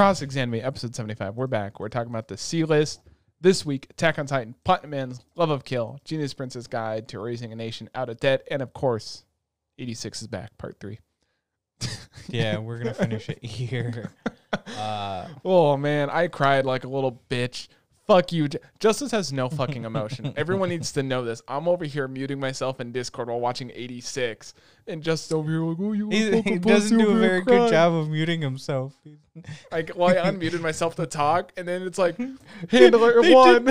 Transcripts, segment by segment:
Cross Examine Me, episode 75. We're back. We're talking about the C list. This week, Attack on Titan, Platinum End's Love of Kill, Genius Prince's Guide to Raising a Nation Out of Debt, and of course, 86 is back, part three. Yeah, we're gonna finish it here. Uh, Oh man, I cried like a little bitch. Fuck you. Justice has no fucking emotion. Everyone needs to know this. I'm over here muting myself in Discord while watching 86, and just over here like, oh, you he, he doesn't do a very good job of muting himself. Like, well, I unmuted myself to talk, and then it's like, handler one.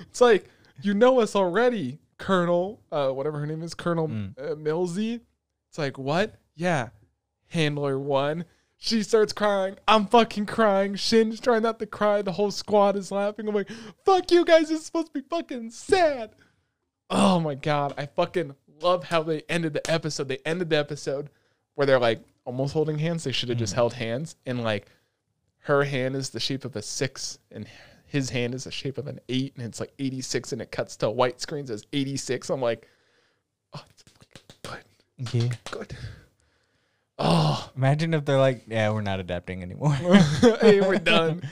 it's like, you know us already, Colonel, uh, whatever her name is, Colonel Mm. uh, Millsy. It's like, what? Yeah, handler one. She starts crying. I'm fucking crying. Shin's trying not to cry. The whole squad is laughing. I'm like, fuck you guys. It's supposed to be fucking sad. Oh my god. I fucking love how they ended the episode. They ended the episode where they're like almost holding hands. They should have just mm. held hands. And like her hand is the shape of a six and his hand is the shape of an eight. And it's like 86 and it cuts to white screens says 86. I'm like, oh, it's fucking good. Yeah. Good. Oh, Imagine if they're like, yeah, we're not adapting anymore. hey, we're done.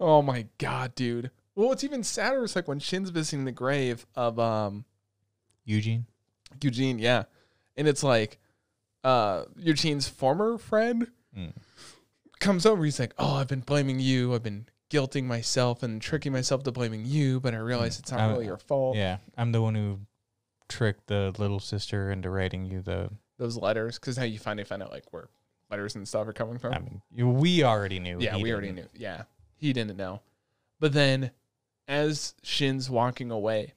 Oh my god, dude. Well, what's even sadder is like when Shin's visiting the grave of um Eugene. Eugene, yeah. And it's like uh Eugene's former friend Mm. comes over, he's like, Oh, I've been blaming you, I've been guilting myself and tricking myself to blaming you, but I realize it's not I- really your fault. Yeah, I'm the one who tricked the little sister into writing you the. Those letters, because now you finally find out like where letters and stuff are coming from. I mean, you, we already knew. Yeah, he we already didn't. knew. Yeah, he didn't know. But then, as Shin's walking away,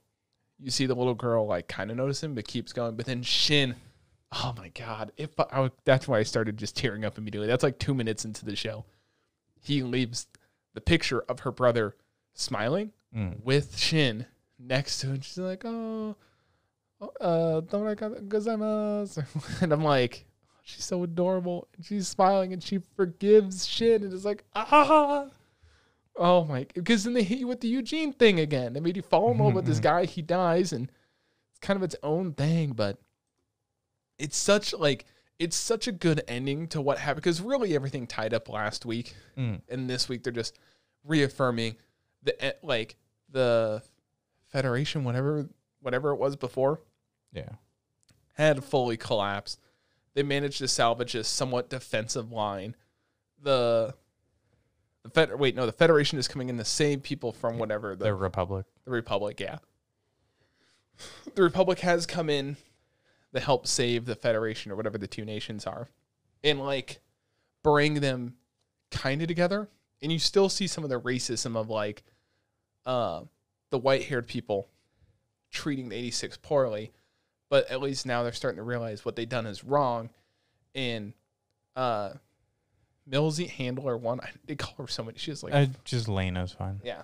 you see the little girl like kind of notice him, but keeps going. But then Shin, oh my god, if I, would- that's why I started just tearing up immediately. That's like two minutes into the show. He leaves the picture of her brother smiling Mm. with Shin next to him. She's like, oh, uh, don't gozaimasu. And I'm like, she's so adorable. And she's smiling and she forgives shit. and it's like, ah. Oh my, because then they hit you with the Eugene thing again. They made you fall in love with this guy. He dies and it's kind of its own thing, but it's such like, it's such a good ending to what happened because really everything tied up last week Mm. and this week they're just reaffirming the eh, like the federation whatever whatever it was before Yeah. had fully collapsed they managed to salvage a somewhat defensive line the the fed wait no the federation is coming in the same people from whatever the, The Republic. the republic yeah the republic has come in to help save the federation or whatever the two nations are and like bring them kind of together and you still see some of the racism of like uh the white haired people treating the 86 poorly but at least now they're starting to realize what they've done is wrong and uh Millsy handler one I, they call her so many she's like Uh, just Lena's fine. yeah.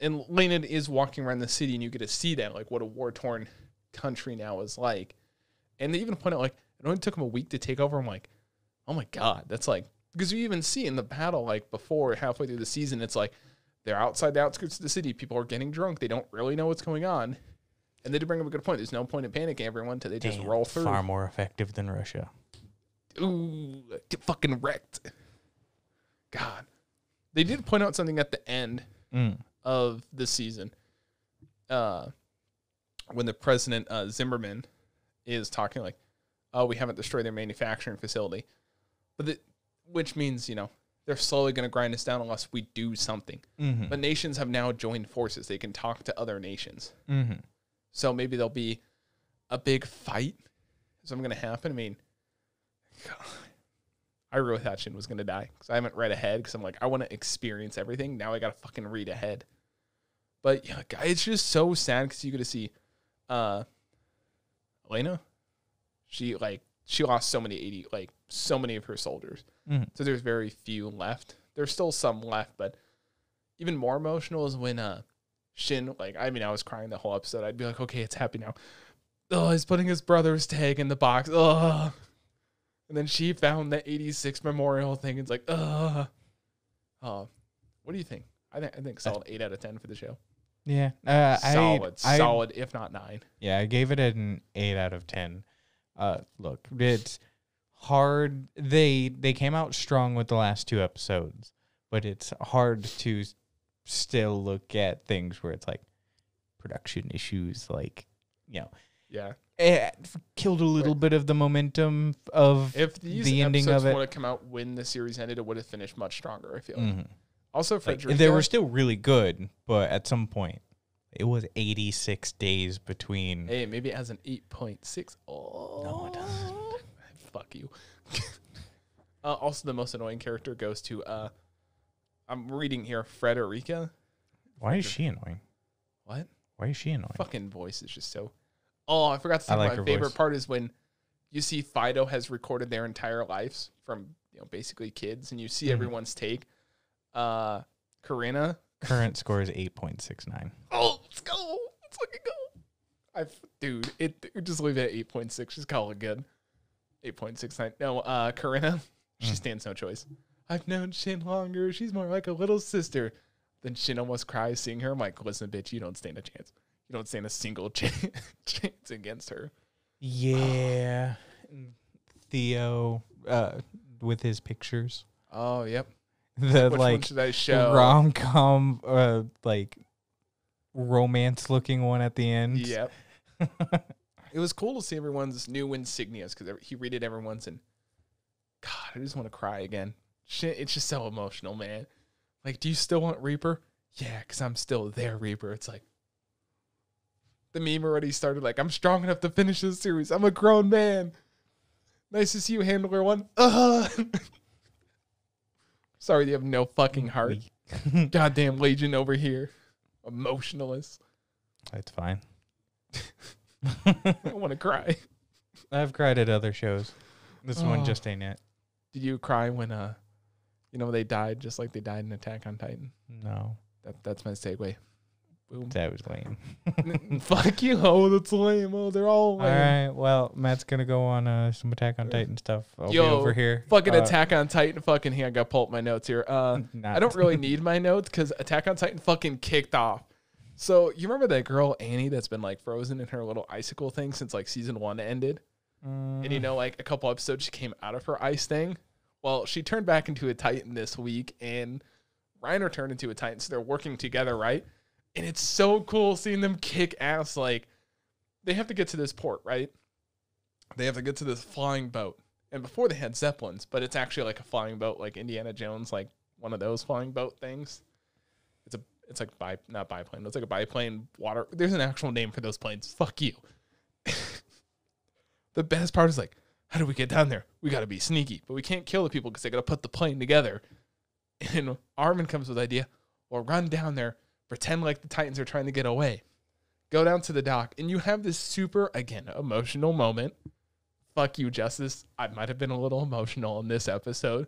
And Lena is walking around the city, and you get to see that, like, what a war torn country now is like. And they even point out, like, it only took them a week to take over. I'm like, oh my God. That's like, because you even see in the battle, like, before halfway through the season, it's like they're outside the outskirts of the city. People are getting drunk. They don't really know what's going on. And they did bring up a good point. There's no point in panicking everyone till they just Damn, roll through. Far more effective than Russia. Ooh, get fucking wrecked. God. They did point out something at the end Mm. of the season, uh, when the president uh, Zimmerman is talking like, "Oh, we haven't destroyed their manufacturing facility," but the, which means you know they're slowly going to grind us down unless we do something. Mm-hmm. But nations have now joined forces; they can talk to other nations. mm-hmm. So maybe there'll be a big fight. Is something going to happen? I mean, God, I really thought Shin was going to die because I haven't read ahead because I'm like, I want to experience everything. Now I got to fucking read ahead. But yeah, guy, it's just so sad because you get to see uh, Elena. She like she lost so many 80 like so many of her soldiers. Mhm. So there's very few left. There's still some left, but even more emotional is when uh Shin like I mean I was crying the whole episode. I'd be like, okay, it's happy now. Oh, he's putting his brother's tag in the box. Oh, and then she found the 86 memorial thing. It's like, uh, oh, what do you think? I think I think solid eight out of ten for the show. Yeah. Uh, Solid, I, I, solid, if not nine. Yeah, I gave it an eight out of ten. Uh, look, it's hard. They they came out strong with the last two episodes, but it's hard to still look at things where it's like production issues, like you know, Yeah. it killed a little bit of the momentum of. If these The ending of it- would have come out when the series ended, it would have finished much stronger. I feel. like. Mhm. Also, Like, they were still really good, but at some point, it was 86 days between. Hey, maybe it has an eight point six. Oh No, it doesn't. Fuck you. uh, also, the most annoying character goes to. uh I'm reading here, Frederica. Why is she annoying? What? Why is she annoying? Fucking voice is just so. Oh, I forgot to say I like my her favorite voice. part is when you see Fido has recorded their entire lives from you know basically kids, and you see Mhm. everyone's take. Uh, Karina. Current score is 8.69. Oh, let's go. Let's fucking go. I, dude, it just leave it at eight point six. Just call it good. Eight point six nine. No, uh, Corinna, she Mm. stands no choice. I've known Shin longer. She's more like a little sister. Then Shin almost cries seeing her. I'm like, listen, bitch, you don't stand a chance. You don't stand a single chance, chance against her. Yeah. Theo uh, with his pictures. Oh, yep. The Which one like should I show? rom com, uh, like romance looking one at the end. Yep. it was cool to see everyone's new insignias because he redid everyone's and God, I just want to cry again. Shit, it's just so emotional, man. Like, do you still want Reaper? Yeah, because I'm still there, Reaper. It's like the meme already started. Like, I'm strong enough to finish this series. I'm a grown man. Nice to see you, Handler One. Uh. Sorry, you have no fucking heart. Goddamn Legion over here. Emotionalist. That's fine. I want to cry. I've cried at other shows. This Oh. one just ain't it. Did you cry when uh you know they died just like they died in Attack on Titan? No, That that's my segue. Boom. that was lame. Fuck you. Oh, that's lame. Oh, they're all All lame. right, well, Matt's gonna go on uh, some Attack on Titan stuff. I'll Yo, over here. Fucking Uh, Attack on Titan. Fucking here. I got to pull my notes here. Uh, I don't really need my notes because Attack on Titan fucking kicked off. So you remember that girl Annie that's been like frozen in her little icicle thing since like season one ended? Mm, And you know, like a couple episodes, she came out of her ice thing. Well, she turned back into a Titan this week, and Reiner turned into a Titan. So they're working together, right? And it's so cool seeing them kick ass. Like, they have to get to this port, right? They have to get to this flying boat. And before they had Zeppelins, but it's actually like a flying boat, like Indiana Jones, like one of those flying boat things. It's a, it's like bi, not biplane. It's like a biplane water. There's an actual name for those planes. Fuck you. the best part is like, how do we get down there? We got to be sneaky, but we can't kill the people because they got to put the plane together. And Armin comes with the idea, well, run down there, pretend like the Titans are trying to get away. Go down to the dock, and you have this super, again, emotional moment. Fuck you, Justice. I might have been a little emotional in this episode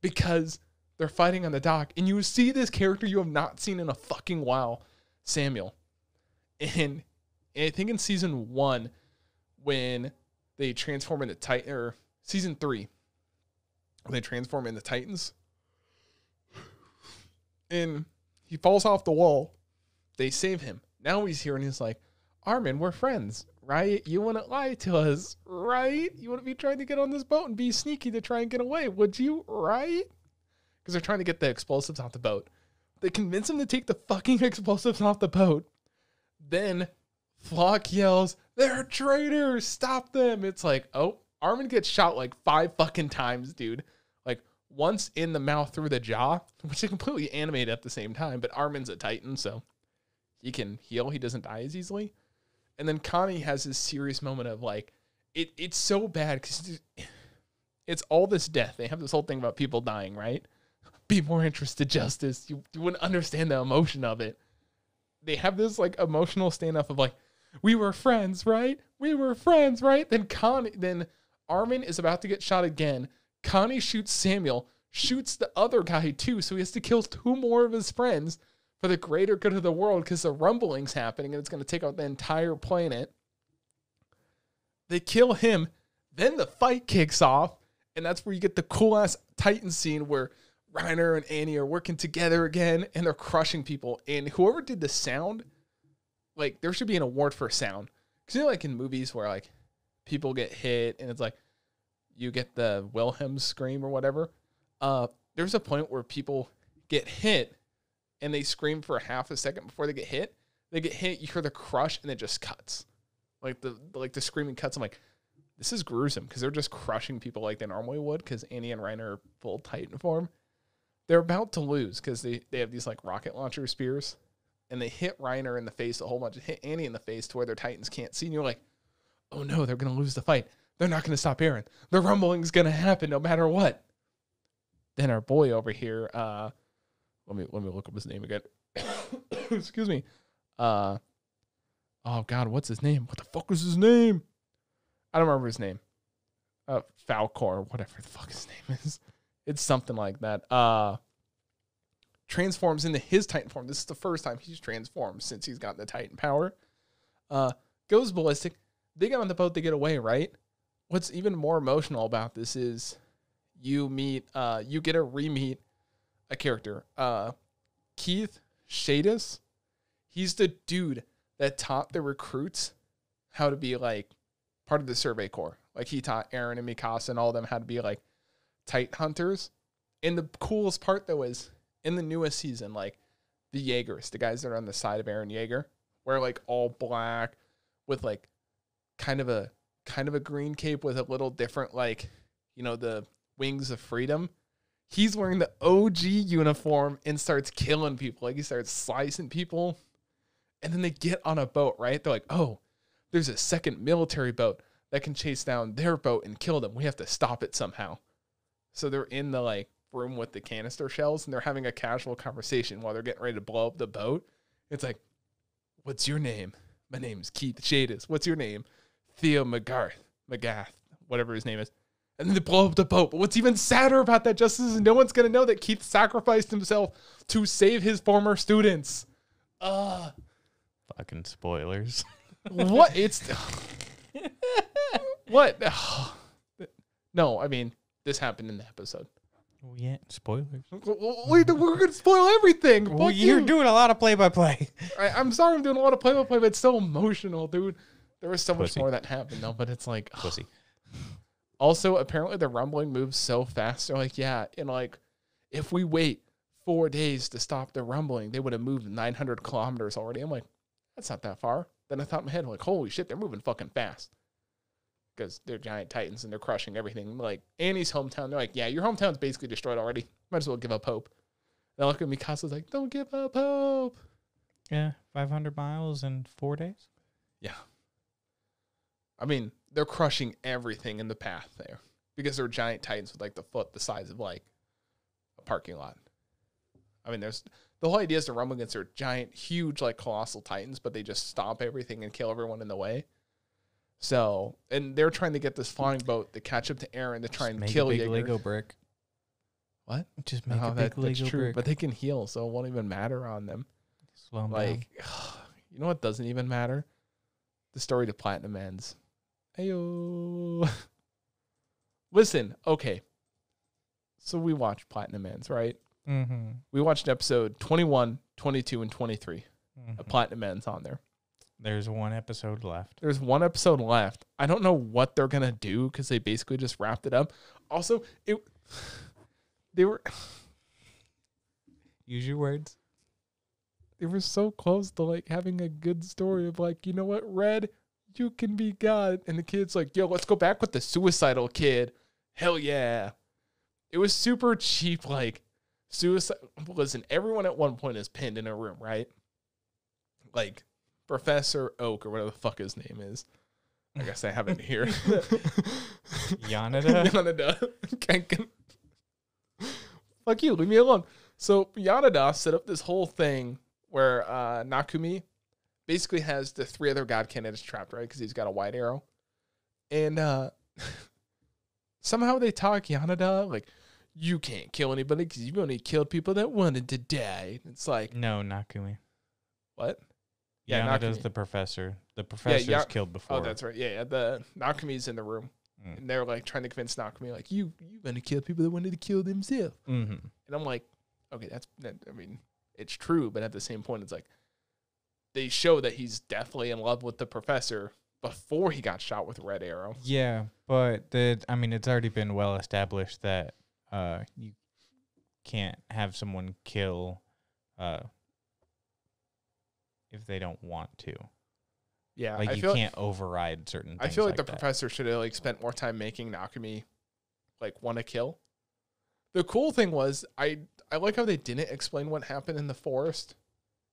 because they're fighting on the dock, and you see this character you have not seen in a fucking while, Samuel. And I think in season one, when they transform into Titan, or season three, they transform into Titans, and he falls off the wall. They save him. Now he's here and he's like, Armin, we're friends, right? You wouldn't lie to us, right? You wouldn't be trying to get on this boat and be sneaky to try and get away, would you, right? Because they're trying to get the explosives off the boat. They convince him to take the fucking explosives off the boat. Then Flock yells, They're traitors! Stop them! It's like, oh, Armin gets shot like five fucking times, dude. Like once in the mouth through the jaw, which is completely animated at the same time, but Armin's a Titan, so he can heal. He doesn't die as easily. And then Connie has this serious moment of like, it, it's so bad because it's all this death. They have this whole thing about people dying, right? Be more interested, justice. You, you wouldn't understand the emotion of it. They have this like emotional standoff of like, we were friends, right? We were friends, right? Then Connie, then Armin is about to get shot again. Connie shoots Samuel, shoots the other guy too, so he has to kill two more of his friends for the greater good of the world because the rumbling's happening and it's going to take out the entire planet. They kill him, then the fight kicks off, and that's where you get the cool ass Titan scene where Reiner and Annie are working together again and they're crushing people. And whoever did the sound, like there should be an award for sound. Because you know, like in movies where like people get hit and it's like you get the Wilhelm scream or whatever. Uh, there's a point where people get hit and they scream for half a second before they get hit. They get hit, you hear the crush, and it just cuts. Like the like the screaming cuts. I'm like, this is gruesome because they're just crushing people like they normally would because Annie and Reiner are full Titan form. They're about to lose because they, they have these like rocket launcher spears and they hit Reiner in the face a whole bunch, hit Annie in the face to where their Titans can't see. And you're like, oh no, they're going to lose the fight. They're not going to stop Eren. The rumbling's going to happen no matter what. Then our boy over here, uh, let me let me look up his name again. Excuse me. Uh, oh God, what's his name? What the fuck was his name? I don't remember his name. Uh, Falcor, whatever the fuck his name is. It's something like that. Uh, transforms into his Titan form. This is the first time he's transformed since he's gotten the Titan power. Uh, goes ballistic. They get on the boat. They get away. Right. What's even more emotional about this is you meet. Uh, you get to re-meet a character. Uh, Keith Shadis. He's the dude that taught the recruits how to be like part of the survey corps. Like he taught Eren and Mikasa and all of them how to be like tight hunters. And the coolest part though is in the newest season, like the Jaegers, the guys that are on the side of Eren Jaeger, wear like all black with like kind of a kind of a green cape with a little different like, you know, the wings of freedom. He's wearing the OG uniform and starts killing people. Like he starts slicing people. And then they get on a boat, right? They're like, oh, there's a second military boat that can chase down their boat and kill them. We have to stop it somehow. So they're in the like room with the canister shells and they're having a casual conversation while they're getting ready to blow up the boat. It's like, what's your name? My name's Keith Shadis. What's your name? Theo McGarth, McGath, whatever his name is. And then they blow up the boat. But what's even sadder about that, Justice, is no one's gonna know that Keith sacrificed himself to save his former students. Uh Fucking spoilers. what? It's what? no, I mean this happened in the episode. Oh yeah, spoilers. We, we're gonna spoil everything. Well, Fuck you're you. doing a lot of play by play. I'm sorry, I'm doing a lot of play-by-play, but it's so emotional, dude. There was so much Pussy. more that happened, though. But it's like, Pussy. also apparently the rumbling moves so fast. They're like, yeah, and like, if we wait four days to stop the rumbling, they would have moved 900 kilometers already. I'm like, that's not that far. Then I thought in my head, like, holy shit, they're moving fucking fast. Because they're giant titans and they're crushing everything. Like Annie's hometown, they're like, yeah, your hometown's basically destroyed already. Might as well give up hope. And I look at Mikasa's like, don't give up hope. Yeah, 500 miles in four days. Yeah. I mean, they're crushing everything in the path there because they're giant titans with like the foot the size of like a parking lot. I mean, there's the whole idea is to rumble against their giant, huge, like colossal titans, but they just stomp everything and kill everyone in the way. So, and they're trying to get this flying boat to catch up to Eren to try Just and make kill a big Jaeger. Lego brick. What? Just make No, a that- big that's Lego true, brick. but they can heal, so it won't even matter on them. Slow 'em down. Like, you know what doesn't even matter? The story to Platinum ends. Ayo. Listen, okay. So we watched Platinum ends, right? Mm-hmm. We watched episode 21, 22, and 23. Mhm. A Platinum ends on there. There's one episode left. There's one episode left. I don't know what they're going to do because they basically just wrapped it up. Also, it they were Use your words. they were so close to like having a good story of like, you know what, Red, you can be God. And the kid's like, yo, let's go back with the suicidal kid. Hell yeah. It was super cheap, like suicide. Listen, everyone at one point is pinned in a room, right? Like Professor Oak or whatever the fuck his name is. I guess I have it here. Yanada? Yanada. Can- Fuck you, leave me alone. So Yanada set up this whole thing where uh, Nakumi basically has the three other god candidates trapped, right? Because he's got a white arrow. And uh, somehow they talk Yanada like, you can't kill anybody because you've only killed people that wanted to die. It's like, No, Nakumi. what? Yeah, Nakumi. the professor. The professor's Ya- killed before. Oh, that's right. Yeah, yeah. The Nakumi's in the room. Mm. And they're like trying to convince Nakumi, like, you, you're gonna kill people that wanted to kill themselves. Mm-hmm. And I'm like, okay, that's, that, I mean, it's true, but at the same point, it's like, they show that he's definitely in love with the professor, before he got shot with red arrow. Yeah, but the I mean, it's already been well established that uh, you can't have someone kill uh, if they don't want to. Yeah, Like I you can't override certain. I feel like, the that. professor should have like spent more time making Nakami like want to kill. The cool thing was I I like how they didn't explain what happened in the forest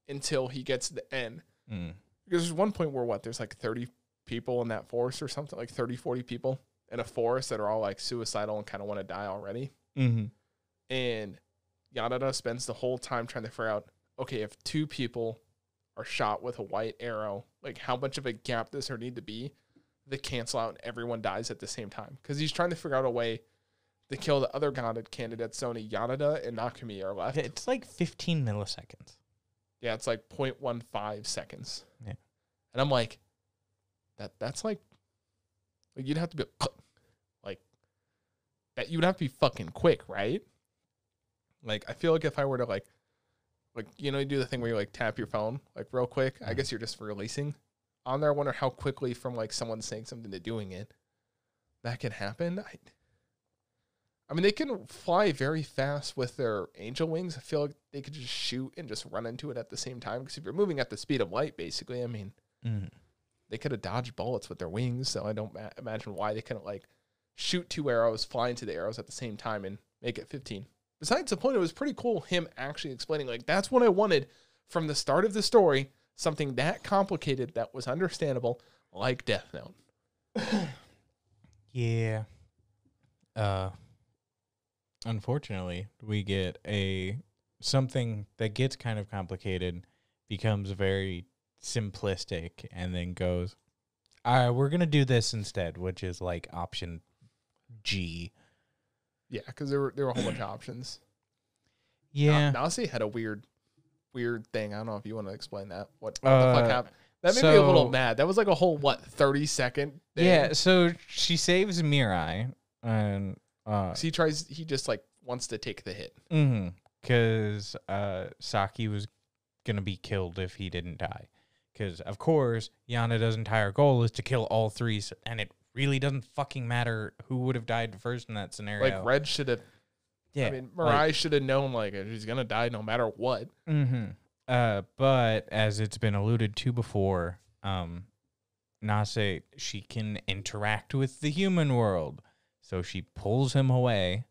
until he gets to the end. Mm. Because there's one point where what there's like 30 people in that forest or something like 30 40 people in a forest that are all like suicidal and kind of want to die already. Mm-hmm. And Yanada spends the whole time trying to figure out okay, if two people are shot with a white arrow, like how much of a gap does there need to be to cancel out and everyone dies at the same time? Because he's trying to figure out a way to kill the other Ganada candidates. So only Yanada and Nakami are left. It's like 15 milliseconds. Yeah, it's like 0.15 seconds. Yeah. And I'm like, that that's like, like you'd have to be like that. You'd have to be fucking quick, right? Like I feel like if I were to like, like you know, you do the thing where you like tap your phone like real quick. I Mhm. guess you're just releasing on there. I wonder how quickly from like someone saying something to doing it that can happen. I, I mean, they can fly very fast with their angel wings. I feel like they could just shoot and just run into it at the same time. Because if you're moving at the speed of light, basically, I mean, Mm. they could have dodged bullets with their wings. So I don't ma- imagine why they couldn't like shoot two arrows, fly into the arrows at the same time, and make it 15. Besides the point, it was pretty cool him actually explaining like that's what I wanted from the start of the story. Something that complicated that was understandable, like Death Note. Yeah. Uh unfortunately, we get a something that gets kind of complicated becomes very simplistic and then goes all right, we're to do this instead, which is like option G. Yeah, because there were there were a whole bunch of options. Yeah. Na- Nasi had a weird, weird thing. I don't know if you want to explain that. What, what the fuck Uh, happened? That made me a little mad. That was like a whole what thirty second. Thing. Yeah, so she saves Mirai and uh he tries. He just like wants to take the hit. Mm-hmm. Because uh, Saki was gonna be killed if he didn't die. Because of course Yanada's entire goal is to kill all three, and it really doesn't fucking matter who would have died first in that scenario. Like Red should have. yeah, I mean, Mirai should have known like she's gonna die no matter what. Mm-hmm. Uh, but as it's been alluded to before, um, Nase she can interact with the human world, so she pulls him away,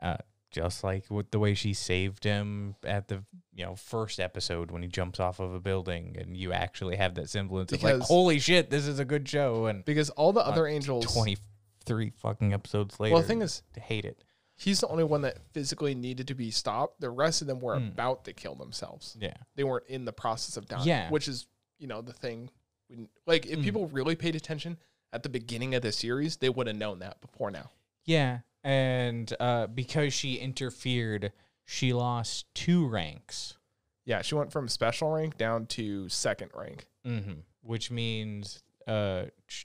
uh, just like with the way she saved him at the you know first episode when he jumps off of a building, and you actually have that semblance of like, holy shit, this is a good show, and Because all the other angels. twenty three fucking episodes later, Well, the thing is, to hate it. he's the only one that physically needed to be stopped. The rest of them were Mm. about to kill themselves. Yeah, They weren't in the process of dying. Yeah. which is you know the thing. When, like if Mm. people really paid attention at the beginning of the series, they would have known that before now. Yeah, and uh, because she interfered, she lost two ranks. Yeah, she went from special rank down to second rank. Mm-hmm. Which means uh, sh-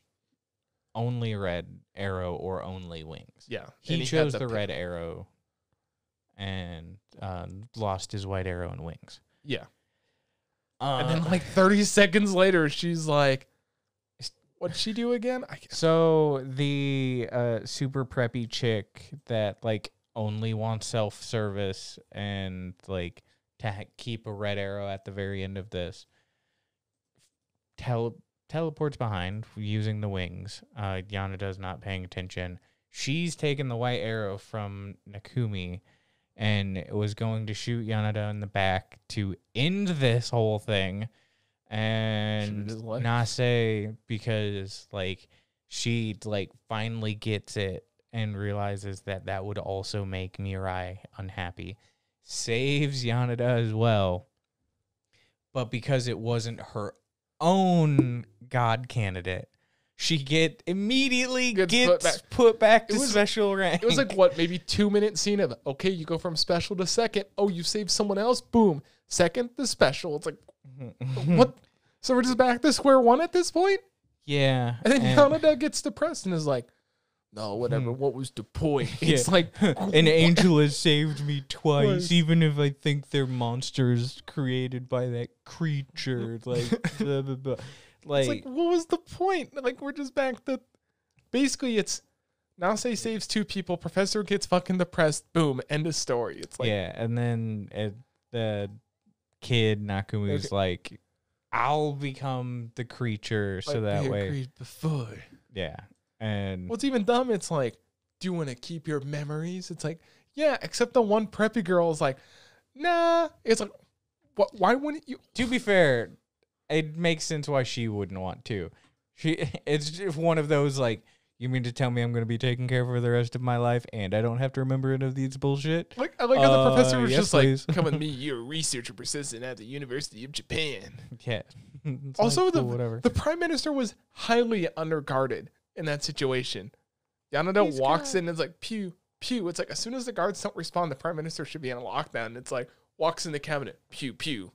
only red arrow or only wings. Yeah, He, had chose the, pi- red arrow and uh, lost his white arrow and wings. Yeah, Uh, and then like 30 seconds later, she's like, "What'd she do again?" I so the uh, super preppy chick that like only wants self service and like to ha- keep a red arrow at the very end of this tele- teleports behind using the wings. Uh, Yanada's not paying attention. She's taken the white arrow from Nakumi and was going to shoot Yanada in the back to end this whole thing. And Nase, because like she like finally gets it and realizes that that would also make Mirai unhappy, saves Yanada as well. But because it wasn't her own god candidate, she get immediately Gets gets, put put back. back, to was- special rank. It was like what, maybe two minute scene of okay, you go from special to second. Oh, you saved someone else. Boom, second to special. It's like what? So we're just back to square one at this point. Yeah. And then and- Yanada gets depressed and is like, "No, whatever. Hmm. What was the point?" Yeah. It's like An angel has saved me twice, even if I think they're monsters created by that creature. Like, blah, blah, blah. like, it's like, what was the point? Like, we're just back to basically it's Nase saves two people, Professor gets fucking depressed, boom, end of story. It's like, yeah, and then it, the kid Nakumi's Okay. like, I'll become the creature, so that way, before. yeah, and What's even dumb? It's like, do you want to keep your memories? It's like, yeah, except the one preppy girl is like, nah. It's like, what? Why wouldn't you? to be fair, it makes sense why she wouldn't want to. She, it's just one of those like, you mean to tell me I'm going to be taken care of for the rest of my life, and I don't have to remember any of these bullshit? Like, I like how the Uh, professor was yes, just please. like, come with me. You're a researcher persistent at the University of Japan. Yeah. It's Also, like, the cool, whatever. the prime minister was highly underguarded in that situation. Yanada He's walks got- in and is like, pew, pew. It's like, as soon as the guards don't respond, the prime minister should be on lockdown. It's like, walks in the cabinet, pew, pew,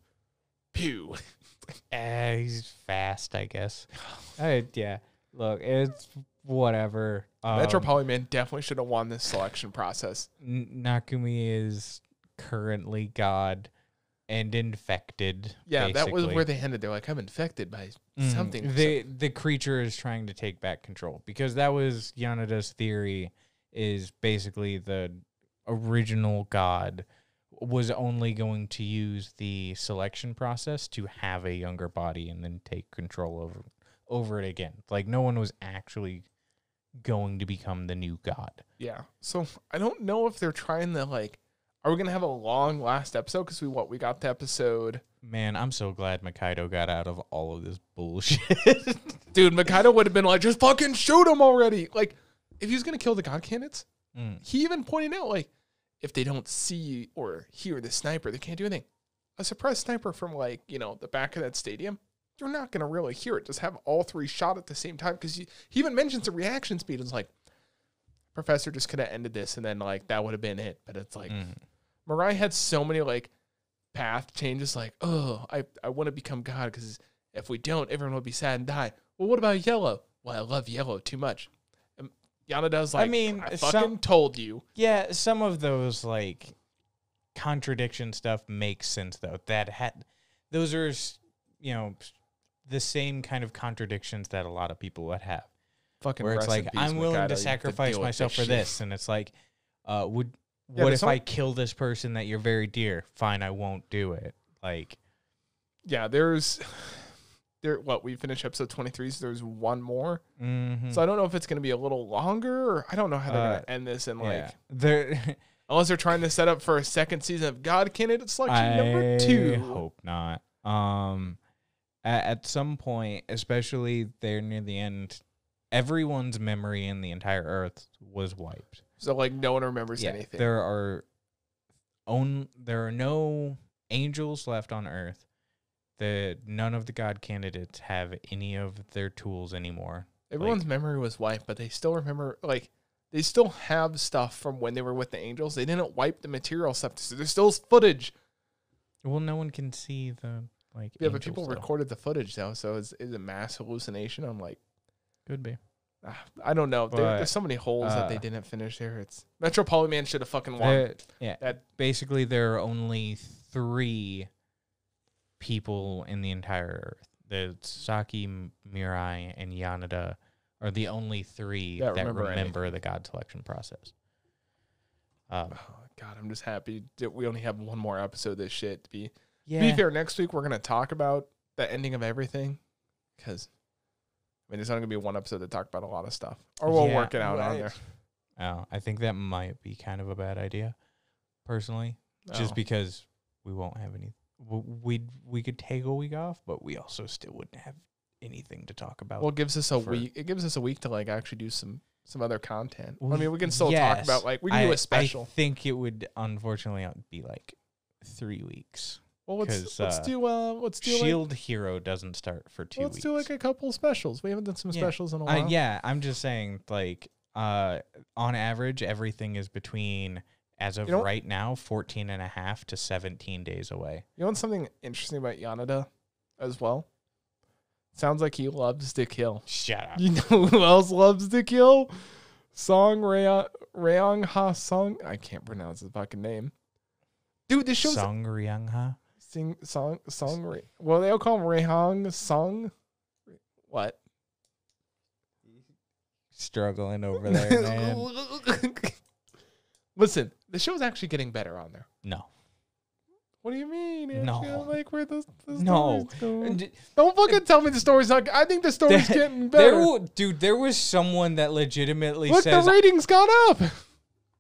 pew. Eh, he's fast, I guess. I, yeah. Look, it's whatever. Um, Metro Polyman definitely should have won this selection process. N- Nakumi is currently God and infected. Yeah, that was where they ended. They're like, I'm infected by Mhm. something. The the creature is trying to take back control because that was Yanada's theory. Is basically the original God was only going to use the selection process to have a younger body and then take control over over it again. Like no one was actually going to become the new God. Yeah. So I don't know if they're trying to like. Are we gonna have a long last episode? Because we what we got the episode. Man, I'm so glad Mukaido got out of all of this bullshit. Dude, Mikado would have been like, just fucking shoot him already. Like, if he was gonna kill the god candidates, Mm. he even pointed out like, if they don't see or hear the sniper, they can't do anything. A surprise sniper from like you know the back of that stadium, you're not gonna really hear it. Just have all three shot at the same time because he even mentions the reaction speed. It's like, Professor just could have ended this and then like that would have been it. But it's like. Mhm. Mirai had so many like path changes. Like, oh, I I want to become God because if we don't, everyone will be sad and die. Well, what about Yellow? Well, I love Yellow too much. And Yanada's like, I mean, I some- fucking told you. Yeah, some of those like contradiction stuff makes sense though. That had those are you know the same kind of contradictions that a lot of people would have. Fucking Where it's like I'm willing Mikado. to sacrifice myself for shit. this, and it's like, uh, would Yeah, what if I kill this person that you're very dear? Fine, I won't do it. Like, Yeah, there's there. What we finished episode twenty three, so there's one more. mhm. So I don't know if it's gonna be a little longer, or I don't know how they're Uh, gonna end this. And like, yeah, there. unless they're trying to set up for a second season of God Candidate Selection I number two. I hope not. Um, at, at some point, especially there near the end, everyone's memory in the entire Earth was wiped. So like, no one remembers Yeah, anything. there are own there are no angels left on Earth. The none of the God candidates have any of their tools anymore. Everyone's memory was wiped, but they still remember like they still have stuff from when they were with the angels. They didn't wipe the material stuff, so there's still footage. Well, no one can see the like. Yeah, but people though. recorded the footage though, so is is it mass hallucination? I'm like, Could be. ah, I don't know. There, there's so many holes that they uh, didn't finish there. It's Metropoliman should have fucking won. Yeah. That- basically there are only three people in the entire Earth. The Saki, Mirai, and Yanada are the only three That that, remember remember, the God selection process. Um, Oh, God, I'm just happy that we only have one more episode. of This shit to be. Yeah, To be fair, next week we're gonna talk about the ending of everything, because I mean, there's only gonna be one episode to talk about a lot of stuff, or we'll Yeah, work it out on there. Oh, I think that might be kind of a bad idea, personally, just Oh. because we won't have any. We we could take a week off, but we also still wouldn't have anything to talk about. Well, it gives us a week. It gives us a week to like actually do some some other content. I mean, we can still talk about like we can I, do a special. I think it would unfortunately be like three weeks. Well, let's 'cause, let's uh, do uh let's do like, Shield Hero doesn't start for 2 let's weeks. do like a couple specials. We haven't done some Yeah. specials in a Uh, while. yeah, I'm just saying, like, uh, on average, everything is between, as of You know- right now, 14 and a half to 17 days away. You want something interesting about Yanada as well? Sounds like he loves to kill. Shut up. You know who else loves to kill? Song Rayong Rayong Ha Song. I can't pronounce his fucking name. Dude, this show's Song Ryangha? Sing song song Ray. Well, they all call him Rayong Song. What? Struggling over there, man. Listen, the show's actually getting better on there. no. What do you mean? No. Like where the, the No. And Don't fucking tell me the story's not. I think the story's There- getting There, better. wa- dude, there was someone that legitimately Look, says the ratings got up.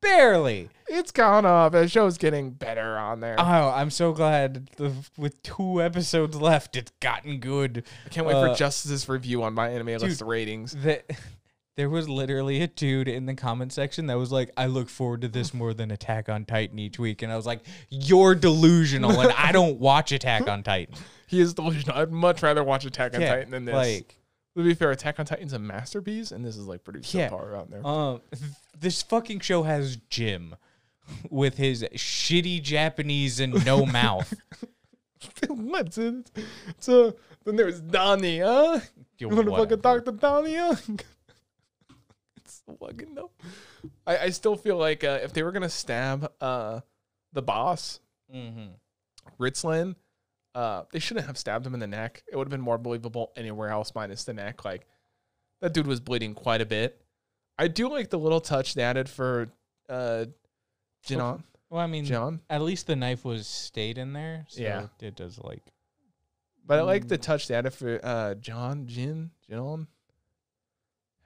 Barely. It's gone up. The show's getting better on there. Oh, I'm so glad. The, with two episodes left, it's gotten good. I can't wait uh, for Justice's review on my anime list ratings. That there was literally a dude in the comment section that was like, "I look forward to this more than Attack on Titan each week," and I was like, "You're delusional, and I don't watch Attack on Titan." He is delusional. I'd much rather watch Attack on Yeah, Titan than this. Like, to be fair, Attack on Titan's a masterpiece, and this is like pretty Yeah. subpar on there. um, this fucking show has Jim with his shitty Japanese and no mouth. It's uh, then there's Donnie, huh? You want to fucking talk to Donnie, huh? it's so fucking dumb. I, I still feel like uh, if they were gonna stab uh the boss, Mm-hmm. Ritzlin, uh, they shouldn't have stabbed him in the neck. It would have been more believable anywhere else minus the neck. Like that dude was bleeding quite a bit. I do like the little touch they added for uh Jinon. Well, I mean, John. at least the knife was stayed in there. So Yeah. it does like But I like the touch they added for uh John, Jin, Jinon.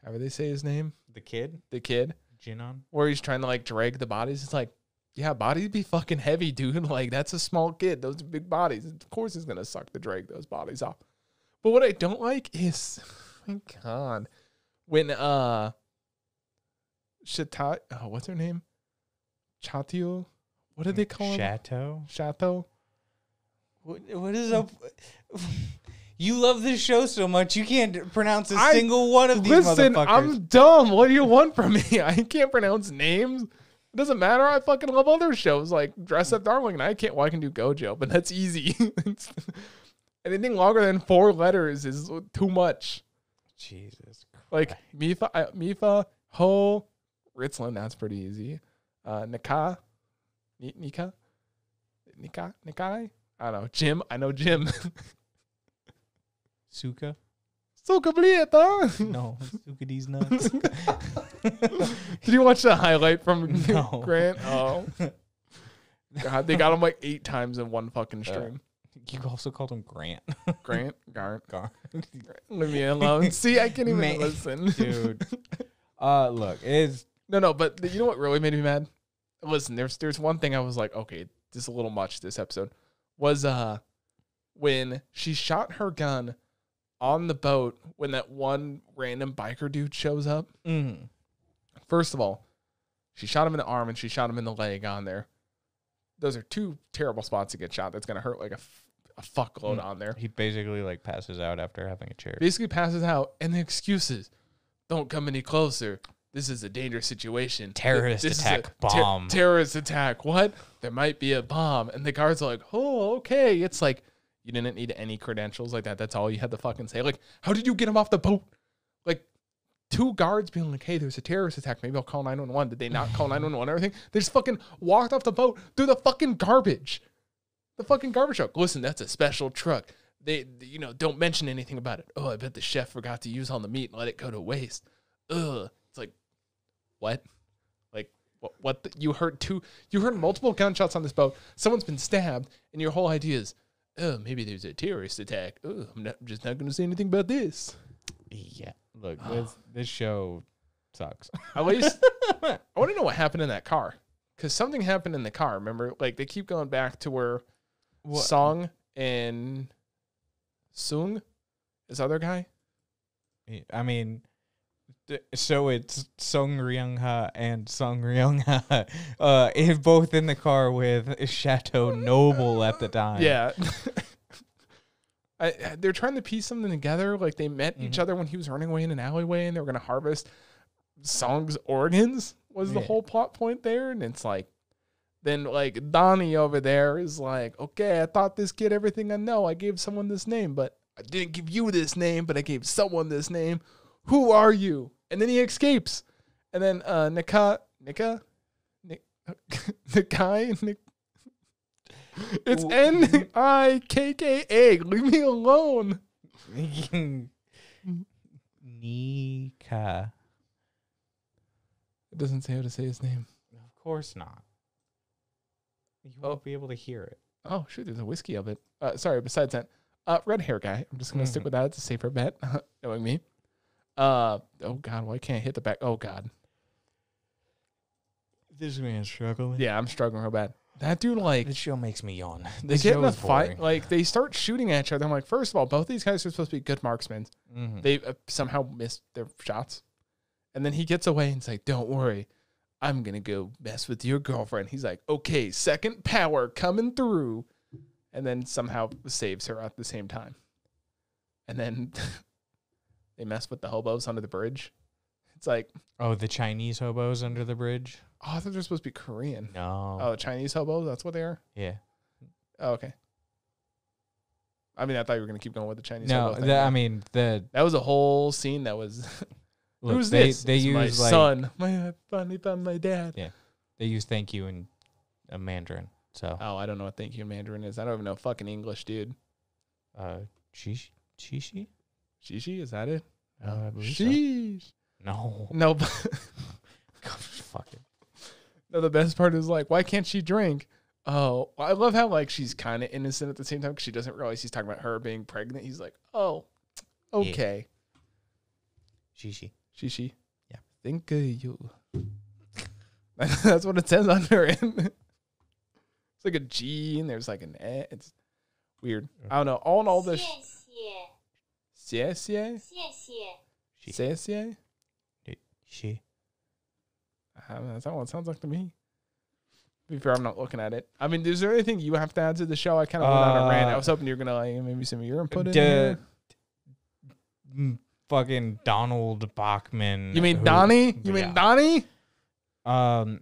However they say his name. the kid The kid. Jinon. Where he's trying to like drag the bodies. It's like, yeah, bodies be fucking heavy, dude. Like that's a small kid. Those are big bodies. Of course he's gonna suck to drag those bodies off. But what I don't like is my God. When uh Shita oh, what's her name? Chatio? What did they call him? Chateau. Chateau? What, what is up? You love this show so much you can't pronounce a I- single one of these Listen, motherfuckers. I'm dumb. What do you want from me? I can't pronounce names. It doesn't matter. I fucking love other shows like Dress Up Darling, and I can't. Well, I can do Gojo, but that's easy. Anything longer than four letters is too much. Jesus. Christ. Like Mifa, uh, Mifa, Ho, Ritzlin. That's pretty easy. Uh, Nika, Ni- Nika, Nika, Nikai. I don't know. Jim. I know Jim. Suka? So complete, huh? No, Suka these nuts. Did you watch the highlight from No. Grant? Oh. God, they got him like eight times in one fucking stream. you also called him Grant. Grant, Garnt, Gar- leave me alone. See, I can't even Man, listen. Dude. Uh, look, it's No, no, but you know what really made me mad? Listen, there's there's one thing I was like, okay, this is a little much. This episode was uh when she shot her gun on the boat when that one random biker dude shows up. mm, First of all, she shot him in the arm and she shot him in the leg on there. Those are two terrible spots to get shot. That's gonna hurt like a, f- a fuckload Mm. on there. he basically like passes out after having a chair. Basically passes out, and the excuses: "Don't come any closer. This is a dangerous situation. Terrorist This is attack, a ter- bomb." terrorist attack. What? There might be a bomb." And the guards are like, "Oh, okay." It's like you didn't need any credentials like that. That's all you had to fucking say. Like, how did you get him off the boat? Like, two guards being like, "Hey, there's a terrorist attack. Maybe I'll call 911." Did they not call 911 or everything? They just fucking walked off the boat through the fucking garbage. The fucking garbage truck. Listen, that's a special truck. They, you know, don't mention anything about it. Oh, I bet the chef forgot to use all the meat and let it go to waste. Ugh. It's like, what? Like, what? What? The, you heard two? You heard multiple gunshots on this boat. Someone's been stabbed, and your whole idea is, oh, maybe there's a terrorist attack. Oh, I'm not just not going to say anything about this. Yeah. Look, this this show sucks. At least I want to know what happened in that car because something happened in the car. Remember, like they keep going back to where What- Song and Sung, this other guy. I mean, so it's Song Ryung Ha and Song Ryung Ha, uh, both in the car with Chateau Noble at the time. Yeah. I, they're trying to piece something together. Like they met each Mhm. other when he was running away in an alleyway, and they were gonna harvest Song's organs. Was the whole plot point there? And it's like, then like Donnie over there is like, okay, I taught this kid everything I know. I gave someone this name, but I didn't give you this name, but I gave someone this name. Who are you? And then he escapes. And then uh Nika Nika Nick the guy it's N I K K A. Leave me alone. Nika. It doesn't say how to say his name. Of course not. You Oh. won't be able to hear it. Oh shoot, there's a whiskey of it. Uh, sorry. Besides that, uh, red hair guy. I'm just gonna stick Mhm. with that. It's a safer bet, knowing me. Uh oh god, why can't I hit the back? Oh god, This man's struggling. yeah, I'm struggling real bad. That dude like This show makes me yawn. they This get in a fight, boring. like they start shooting at each other. I'm like, first of all, both these guys are supposed to be good marksmen. Mhm. They uh, somehow missed their shots, and then he gets away and he's like, "Don't worry, I'm gonna go mess with your girlfriend." He's like, "Okay, second power coming through," and then somehow saves her at the same time. And then they mess with the hobos under the bridge. It's like, Oh, the Chinese hobos under the bridge? oh, I thought they're supposed to be Korean. No. Oh, Chinese hobos. That's what they are. yeah. Oh, okay. I mean, I thought you were gonna keep going with the Chinese. No, the, I mean the that was a whole scene that was. look, Who's they, this? They It's use my like son. My I finally found my dad. Yeah, they use thank you in a Mandarin. So Oh, I don't know what thank you in Mandarin is. I don't even know fucking English, dude. uh shishi shishi? Shishi, is that it? Uh, I believe so. Sheesh. No. No, but- Fuck it. no. The best part is like, why can't she drink? Oh, I love how like she's kind of innocent at the same time because she doesn't realize he's talking about her being pregnant. He's like, oh, okay, Shishi. Shishi. Yeah. Think of you. That's what it says under it. it's like a G and there's like an E. It's weird. I don't know. All in all, this 谢谢， xie xie 谢谢。 She. xie xie. She. I don't know, that's not what it sounds like to me. To be fair, I'm not looking at it. I mean, is there anything you have to add to the show? I kind of went on a rant. I Uh, was hoping you were gonna like maybe some of your input in Duh. here. Mm, Fucking Donald Bachman. You mean who- Donnie? You mean yeah. Donnie? Um,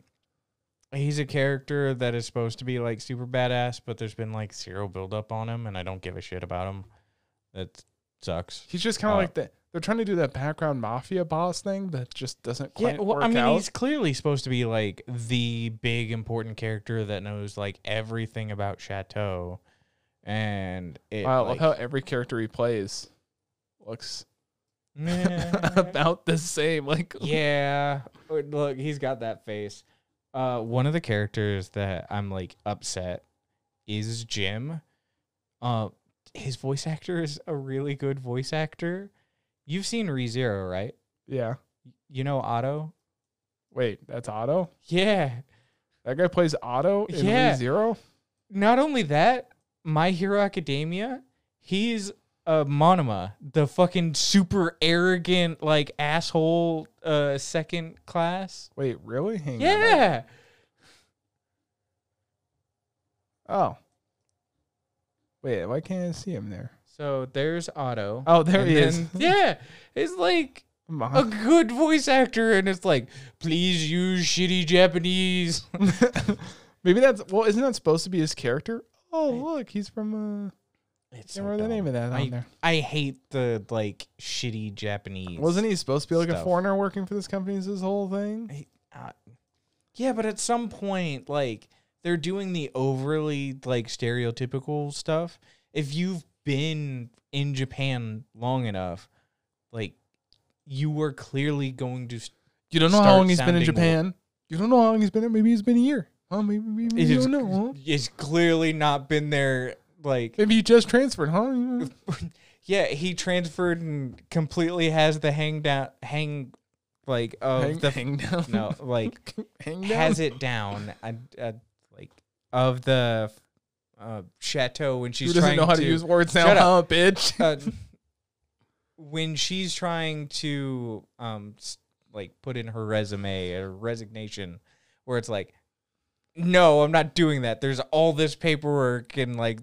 he's a character that is supposed to be like super badass, but there's been like zero buildup on him, and I don't give a shit about him. That sucks. He's just kind of Uh, like the. They're trying to do that background mafia boss thing that just doesn't quite Yeah, well, work I mean, out. he's clearly supposed to be like the big important character that knows like everything about Chateau, and it. Wow, I love how every character he plays looks about the same. Like, yeah, look, he's got that face. Uh, one of the characters that I'm like upset is Jim. Uh, his voice actor is a really good voice actor. You've seen ReZero, right? yeah. You know Otto. Wait, that's Otto. Yeah. That guy plays Otto in Yeah. Zero. Not only that, My Hero Academia, he's a Monoma, the fucking super arrogant like asshole uh second class. Wait, really? Hang on. Yeah. Oh. Wait, why can't I see him there? So there's Otto. Oh, there And he is. then- yeah. It's like a good voice actor and it's like, please use shitty Japanese. Maybe that's well. Isn't that supposed to be his character? Oh, look, he's from. uh It's Can't remember the name of that on I, there. I hate the like shitty Japanese. Wasn't he supposed to be like a stuff. foreigner working for this company? Is this whole thing? uh, yeah, but at some point, like they're doing the overly like stereotypical stuff. If you've been in Japan long enough, like you were clearly going to. s- You don't know how long he's been in Japan. You don't know how long he's been there. Maybe he's been a year. Well, maybe, maybe you don't know. huh? it's clearly not been there. Like, Maybe he just transferred, huh? Yeah, he transferred and completely has the hang down, hang, like of hang, the hang down. no, like hang down. has it down, like of the uh, chateau when she's Who doesn't trying know how to, use words now, Shut up. huh, bitch? uh, when she's trying to um s- like put in her resume or resignation where it's like no i'm not doing that there's all this paperwork and like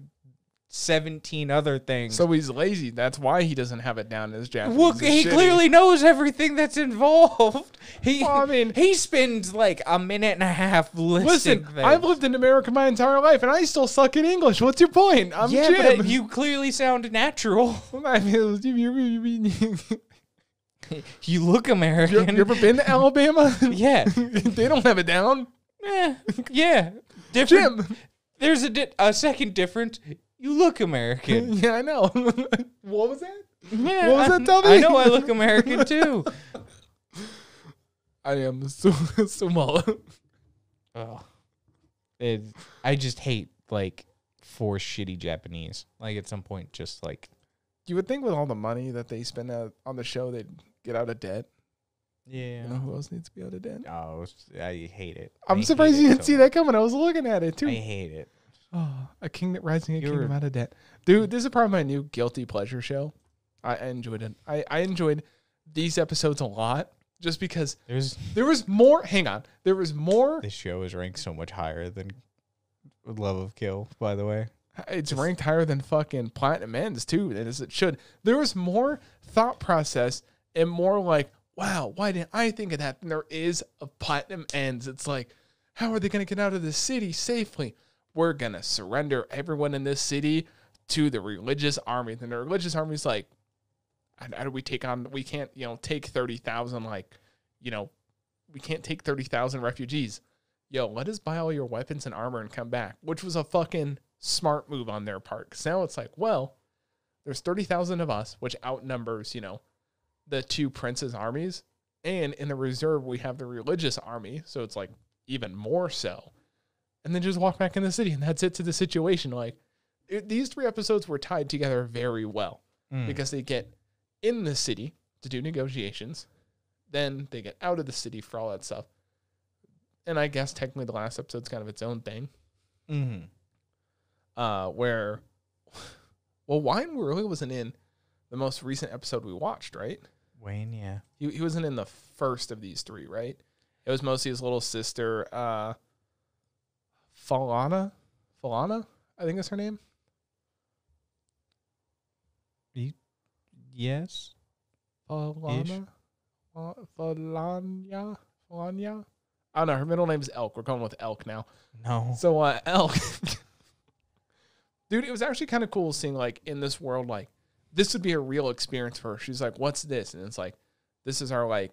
17 other things so he's lazy. That's why he doesn't have it down as Japanese. well, he shitty. clearly knows everything that's involved. He, Well, I mean- he spends like a minute and a half Listen, things. I've lived in America my entire life, and I still suck at English. What's your point? I'm yeah, Jim. but you clearly sound natural. I mean, you, you, you, you, You look you, American. you ever been to Alabama? yeah, they don't have it down. Eh, yeah. Different. Jim. There's a di- a second difference. You look American. yeah, I know. what was that? Yeah, What was that, Tubby? I know I look American too. I am Su- Sumo. Ugh. It, I just hate like for shitty Japanese. Like at some point, just like You would think with all the money that they spend out on the show, they'd get out of debt. yeah. You know who else needs to be out of debt? Oh, I hate it. I'm I surprised you didn't so see that coming. I was looking at it too. I hate it. Oh, a kingdom rising a You kingdom out of debt. Dude, this is probably my new guilty pleasure show. I, I enjoyed it. I, I enjoyed these episodes a lot just because There's there was more. Hang on, there was more. this show is ranked so much higher than Love of Kill. By the way, It's ranked higher than fucking Platinum Ends too, as it should. There was more thought process and more like, wow, why didn't I think of that? Than there is of Platinum Ends. It's like, how are they going to get out of the city safely? We're going to surrender everyone in this city to the religious army. Then the religious army's like, how do we take on? We can't, you know, take thirty thousand. Like, you know, we can't take thirty thousand refugees. Yo, let us buy all your weapons and armor and come back, which was a fucking smart move on their part. Because now it's like, well, there's thirty thousand of us, which outnumbers, you know, the two princes' armies, and in the reserve we have the religious army, so it's like even more so. And then just walk back in the city, and that's it to the situation. Like it, these three episodes were tied together very well Mm. because they get in the city to do negotiations, then they get out of the city for all that stuff. And I guess technically the last episode's kind of its own thing, Mhm. uh, where, well, Wine really wasn't in the most recent episode we watched, right? Wein, yeah, He, he wasn't in the first of these three, right? It was mostly his little sister, uh, Falana, Falana, I think is her name. yes, Falana, Fa- Falanya, Falanya. I don't know. Her middle name is Elk. We're going with Elk now. no, So uh, Elk, dude, it was actually kind of cool seeing like in this world, like this would be a real experience for her. She's like, "What's this?" And it's like, "This is our like,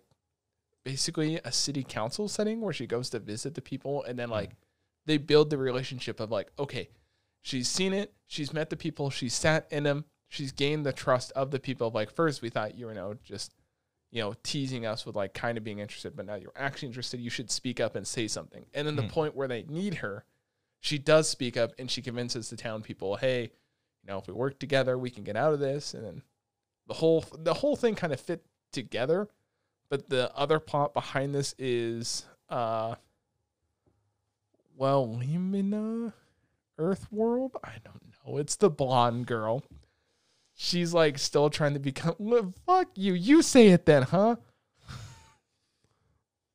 basically a city council setting where she goes to visit the people, and then like they build the relationship of like, okay, she's seen it, she's met the people, she's sat in them, she's gained the trust of the people. Like first, we thought you were, you know, just you know, teasing us with like kind of being interested, but now you're actually interested. You should speak up and say something. And then the Mhm. point where they need her, she does speak up and she convinces the town people, hey, you know, if we work together, we can get out of this. And then the whole the whole thing kind of fit together. But the other plot behind this is uh well, Limina Earth World? I don't know. It's the blonde girl. She's like still trying to become. Fuck you. You say it then, huh?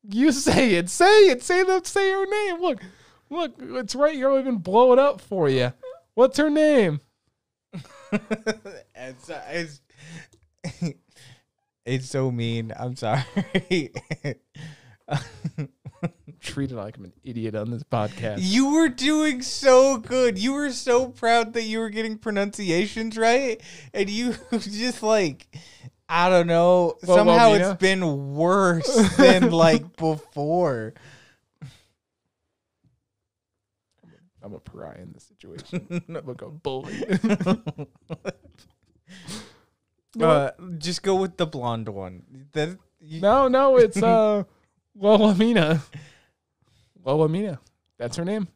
You say it. Say it. Say the say her name. Look, look. It's right here. I'll even blow it up for you. What's her name? it's, uh, it's, it's so mean. I'm sorry. Treated like I'm an idiot on this podcast. you were doing so good. You were so proud that you were getting pronunciations right, and you just like. I don't know. Well, Somehow Womina? it's been worse than like before. I'm a pariah in this situation. Look, a bully. Uh, just go with the blonde one. That you, no, no, it's uh, Wilhelmina. Wilhelmina. That's her name.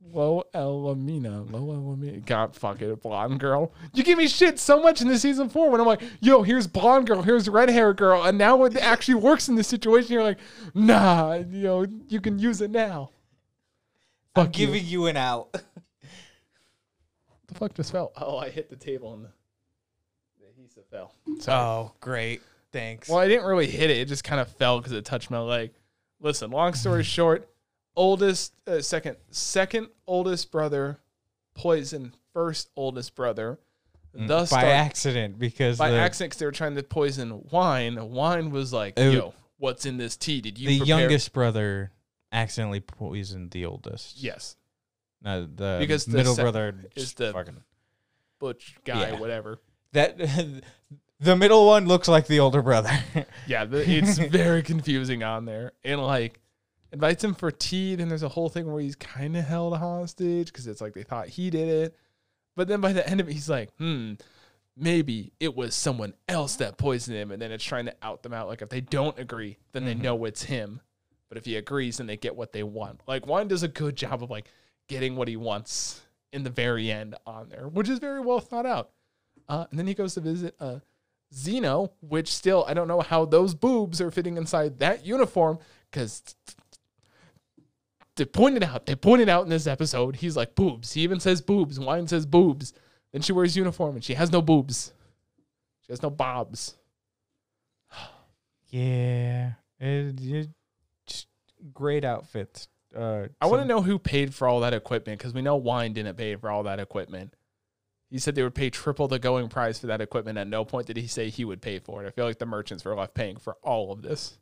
Wilhelmina. Wilhelmina. God, fuck it, blonde girl. You give me shit so much in the season four when I'm like, yo, here's blonde girl, here's red hair girl, and now it actually works in this situation. You're like, nah, you know, you can use it now. I'm Fuck you. giving you an out. the fuck just fell? Oh, I hit the table and the, the adhesive fell. So, Oh, great. Thanks. well, I didn't really hit it. It just kind of fell because it touched my leg. Listen, long story short, oldest, uh, second, second oldest brother, poison first oldest brother. Thus, Mm, by start- accident because by the, accident, they were trying to poison wine. Wine was like, Oh. "Yo, what's in this tea? Did you the prepare-" youngest brother accidentally poisoned the oldest. Yes, No, the Because the middle sec- brother is just the- fucking butch guy, Yeah. whatever. that. the middle one looks like the older brother. Yeah, the, it's very confusing on there. And like invites him for tea. Then there's a whole thing where he's kind of held hostage because it's like they thought he did it. But then by the end of it, he's like, hmm, maybe it was someone else that poisoned him. And then it's trying to out them out. Like if they don't agree, then they Mhm. know it's him. But if he agrees, then they get what they want. Like one does a good job of like getting what he wants in the very end on there, which is very well thought out. Uh, and then he goes to visit uh, Zeno, which still I don't know how those boobs are fitting inside that uniform because they pointed out they pointed out in this episode he's like boobs. He even says boobs. Wine says boobs. Then she wears uniform and she has no boobs. She has no bobs. Yeah, it, it just great outfits. Uh, I want to know who paid for all that equipment because we know Wine didn't pay for all that equipment. He said they would pay triple the going price for that equipment. At no point did he say he would pay for it. I feel like the merchants were left paying for all of this.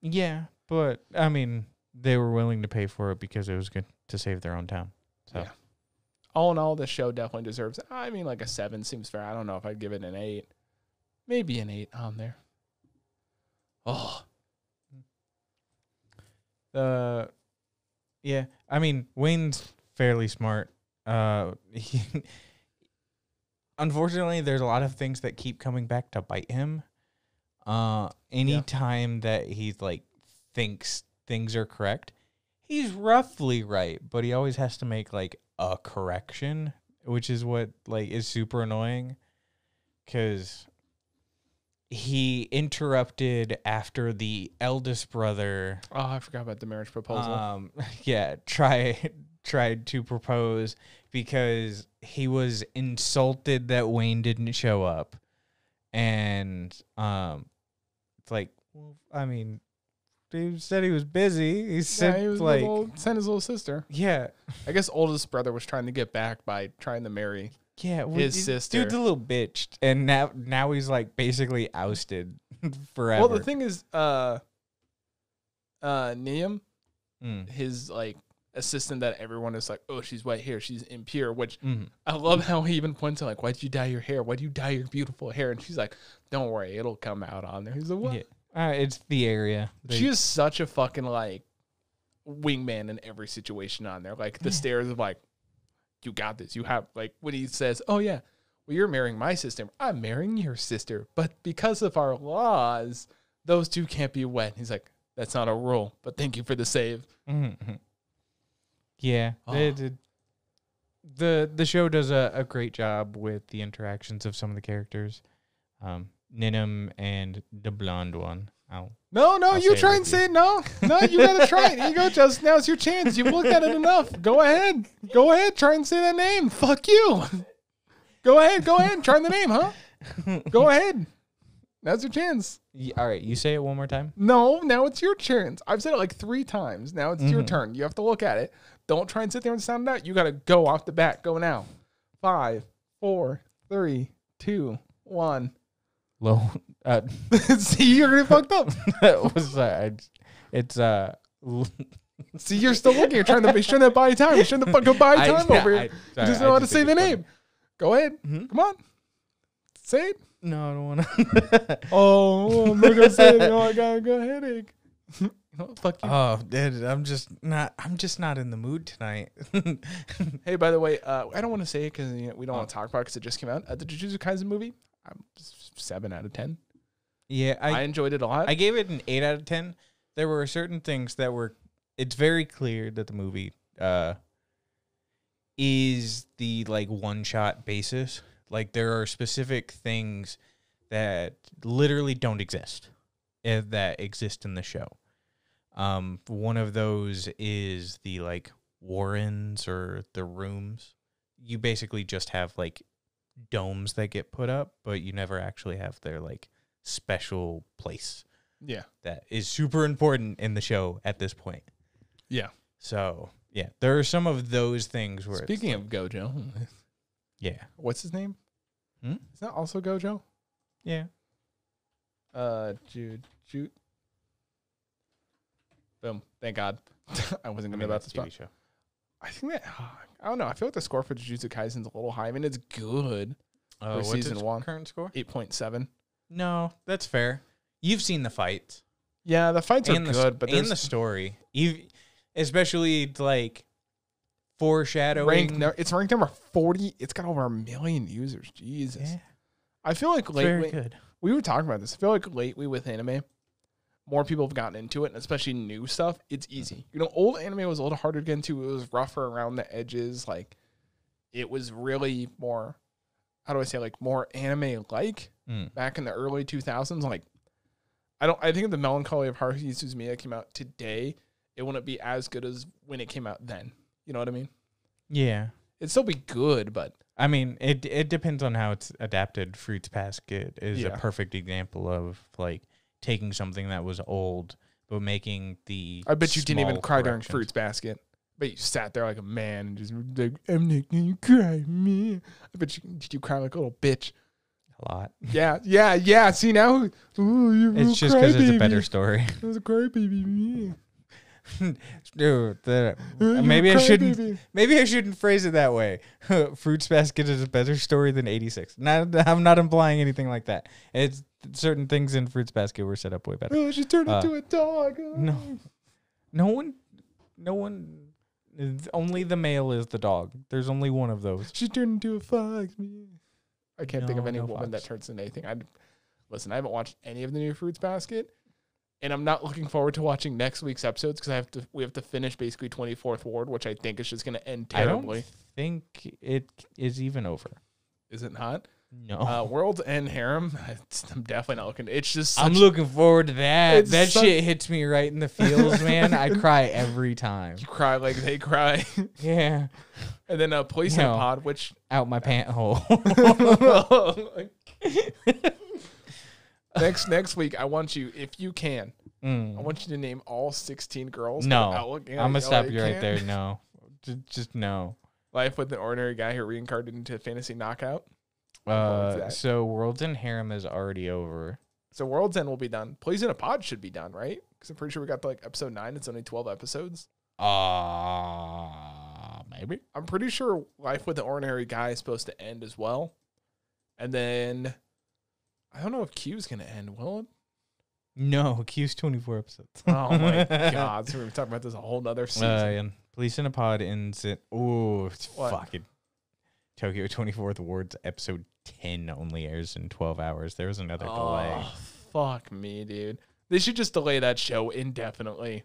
Yeah, but I mean, they were willing to pay for it because it was good to save their own town. So Yeah. All in all, this show definitely deserves. I mean, like a seven seems fair. I don't know if I'd give it an eight, maybe an eight on there. Oh, Uh, yeah. I mean, Wein's fairly smart. Uh, he, unfortunately, there's a lot of things that keep coming back to bite him. Uh, anytime that he like thinks things are correct, he's roughly right, but he always has to make like a correction, which is what like is super annoying, because he interrupted after the eldest brother oh, I forgot about the marriage proposal. um, yeah, try tried to propose because he was insulted that Wein didn't show up, and um, it's like, well, I mean, he said he was busy. He yeah, he was like, little, sent his little sister. yeah, I guess oldest brother was trying to get back by trying to marry. yeah, well, His dude- sister. Dude's a little bitch, and now now he's like basically ousted forever. Well, the thing is, uh, uh, Niam, Mm, his like assistant that everyone is like, oh, she's white hair, she's impure. Which mhm. I love how he even points out like, why'd you dye your hair? Why'd you dye your beautiful hair? And she's like, don't worry, it'll come out on there. He's like, what? Yeah. Uh, it's the area. They- She is such a fucking like wingman in every situation on there. Like the Yeah. stares of like, you got this. You have like when he says, "Oh yeah, well you're marrying my sister. I'm marrying your sister." But because of our laws, those two can't be wed. He's like, "That's not a rule." But thank you for the save. Mm-hmm. Yeah, Oh. it- it- the the show does a, a great job with the interactions of some of the characters. Um, Ninym and the blonde one. I'll, No, no, I'll you try and you. say it. No, no, you gotta try it. You go, Just now's your chance. You've looked at it enough. Go ahead. Go ahead. Try and say that name. Fuck you. Go ahead. Go ahead. Try the name, huh? Go ahead. Now's your chance. Y- all right, you say it one more time. No, now it's your chance. I've said it like three times. Now it's your Mhm. turn. You have to look at it. Don't try and sit there and sound it out. You gotta go off the bat. Go now. Five, four, three, two, one. Low. Uh, See, you're getting fucked up. that was uh, it's- uh. See, you're still looking. You're trying to be trying to buy time. You're trying to fucking buy I- time over here. I- you sorry, just I know how to say the funny. name. Go ahead. Mhm. Come on. Say it. No, I don't want to. Oh, I'm not gonna say it. Oh, I got, I got a headache. Oh, fuck you. oh, dude, I'm just not. I'm just not in the mood tonight. Hey, by the way, uh, I don't want to say it because you know, we don't Oh. want to talk about it because it just came out. Uh, the Jujutsu Kaisen movie, I'm seven out of ten. yeah, I, I enjoyed it a lot. I gave it an eight out of ten. There were certain things that were. It's very clear that the movie uh, is the like one shot basis. Like there are specific things that literally don't exist eh, that exist in the show. Um, one of those is the like warrens or the rooms. You basically just have like domes that get put up, but you never actually have their like special place yeah, that is super important in the show at this point. yeah. So yeah, there are some of those things where it's Speaking like- of Gojo, yeah, what's his name? Hmm? Is that also Gojo? yeah, Uh, Jude, Jude. Boom. Thank God. I wasn't gonna mean, about that's to a TV show. I think that I don't know. I feel like the score for Jujutsu Kaisen's a little high. I mean, it's good. Uh, For what's season one. current score? Eight point seven. No, that's fair. You've seen the fights Yeah, the fights are and the good, but and the story, you especially like foreshadowing. ranked. No, it's ranked number forty. It's got over a million users. Jesus. Yeah, I feel like it's lately good. we were talking about this. I feel like lately with anime, more people have gotten into it, and especially new stuff. It's easy. You know, old anime was a little harder to get into. It was rougher around the edges. Like, it was really more. How do I say like more anime like Mm. back in the early two thousands? Like, I don't. I think if the Melancholy of Haruhi Suzumiya came out today, it wouldn't be as good as when it came out then. You know what I mean? Yeah. It'd still be good, but I mean, it it depends on how it's adapted. Fruits Basket is Yeah. a perfect example of like taking something that was old but making the. I bet you didn't even cry during corrections. Fruits Basket. But you sat there like a man and just like, I'm not gonna cry, man. I bet you did you cry like a little bitch. a lot. Yeah, yeah, yeah. See now, ooh, you're It's just because it's a better story. It was a crybaby, man. Dude, the, you're maybe I shouldn't. crybaby. Maybe I shouldn't phrase it that way. Fruits Basket is a better story than 86. Not, I'm not implying anything like that. It's certain things in Fruits Basket were set up way better. Oh, she turned Uh, into a dog. Oh. No, no one, no one. Only the male is the dog. There's only one of those. She turned into a fox. I can't think of any no woman that turns into anything. I listen. I haven't watched any of the new Fruits Basket, and I'm not looking forward to watching next week's episodes because I have to. We have to finish basically 24th Ward, which I think is just going to end terribly. I don't think it is even over. Is it not? No, Uh, World's End Harem. it's- I'm definitely not looking. It's just. Such, I'm looking forward to that. That such- shit hits me right in the feels, man. I cry every time. You cry like they cry, Yeah, and then uh, Police a No. Pod, which out my pant hole. next next week I want you, if you can, Mm. I want you to name all 16 girls. No, I'm gonna stop Oh, you right there. No, just, just no. Life with an ordinary guy who reincarnated into fantasy knockout. Uh, so World's End Harem is already over. So World's End will be done. Police in a Pod should be done, right? Because I'm pretty sure we got to like episode nine. It's only 12 episodes. Uh maybe. I'm pretty sure Life with an Ordinary Guy is supposed to end as well. And then I don't know if Q's gonna end, will it? No, Q's 24 episodes. Oh my god. So we're talking about this a whole nother season. Uh, yeah. Police in a Pod ends it. Oh, it's What? fucking Tokyo 24th Ward's episode 10 only airs in 12 hours. There was another delay. Oh, fuck me, dude. They should just delay that show indefinitely.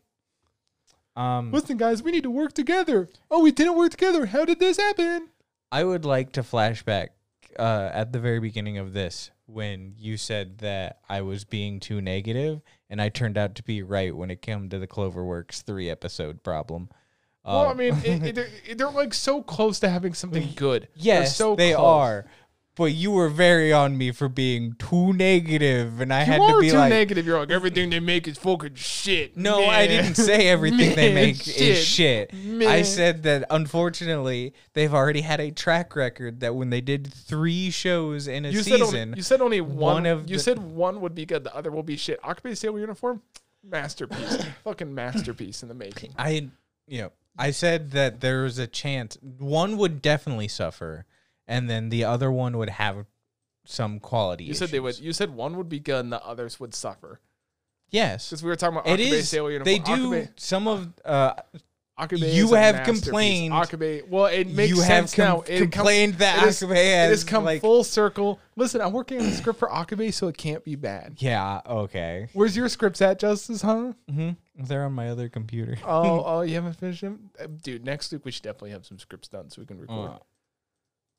Um, Listen, guys, we need to work together. Oh, we didn't work together. How did this happen? I would like to flashback uh, at the very beginning of this when you said that I was being too negative, and I turned out to be right when it came to the Cloverworks three episode problem. Well, I Um, mean, it, it, they're, they're like so close to having something good. They're yes, so they close. are. But you were very on me for being too negative, and I You had to be too like, negative. You're like everything they make is fucking shit. No, I didn't say everything they Man, make is shit. I said that unfortunately they've already had a track record that when they did three shows in a You said, season, only, you said only one. one of you the- said one would be good. The other will be shit. Akebi Sailor uniform, masterpiece. fucking masterpiece in the making. I you know I said that there was a chance one would definitely suffer, and then the other one would have some quality. You said they would. You said one would be good and the others would suffer. Yes, Because we were talking about it Akebi is. Sailor uniform. They do Akebi, some of. Uh, Akebi You have complained- Akebi. Well, it makes you have sense now. com- It com- complained that it is- Akebi it has has come like. full circle. Listen, I'm working on the script for Akebi, so it can't be bad. yeah. Okay. Where's your scripts at, Justice? Huh? hmm They're on my other computer. Oh, oh, you haven't finished them, Uh, dude. Next week we should definitely have some scripts done so we can record, Uh,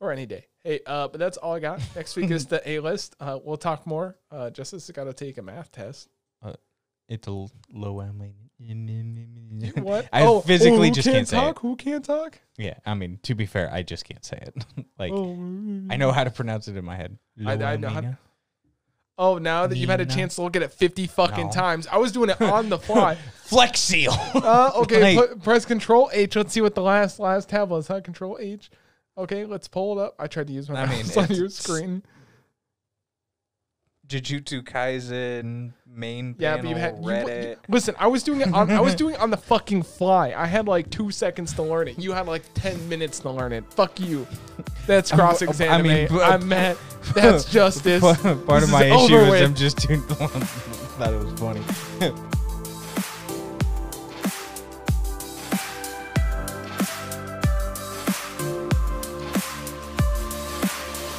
or any day. Hey, uh, but that's all I got. Next week is the A list. Uh, we'll talk more. Uh, Justice has got to take a math test. Uh, it's a l- low M. What? I oh, physically oh, just can't say talk. Who can't talk? Yeah, I mean, to be fair, I just can't say it. like, oh, I know how to pronounce it in my head. I- I know how- Loamina. Oh, now that you've had a chance to look at it 50 fucking No. times, I was doing it on the fly. Flex Seal. Uh, okay, Like- put, press Control H. Let's see what the last last tab was. Huh? Control H. Okay, let's pull it up. I tried to use my I mean, mouse on it's- your screen. Jujutsu Kaisen main Yeah, panel, but you had you, Reddit. listen. I was doing it on. I was doing it on the fucking fly. I had like two seconds to learn it. You had like ten minutes to learn it. Fuck you. That's I'm- cross I mean, but- I'm mad. That's justice. Part This of my is issue over is with. I'm just doing. thought it was funny.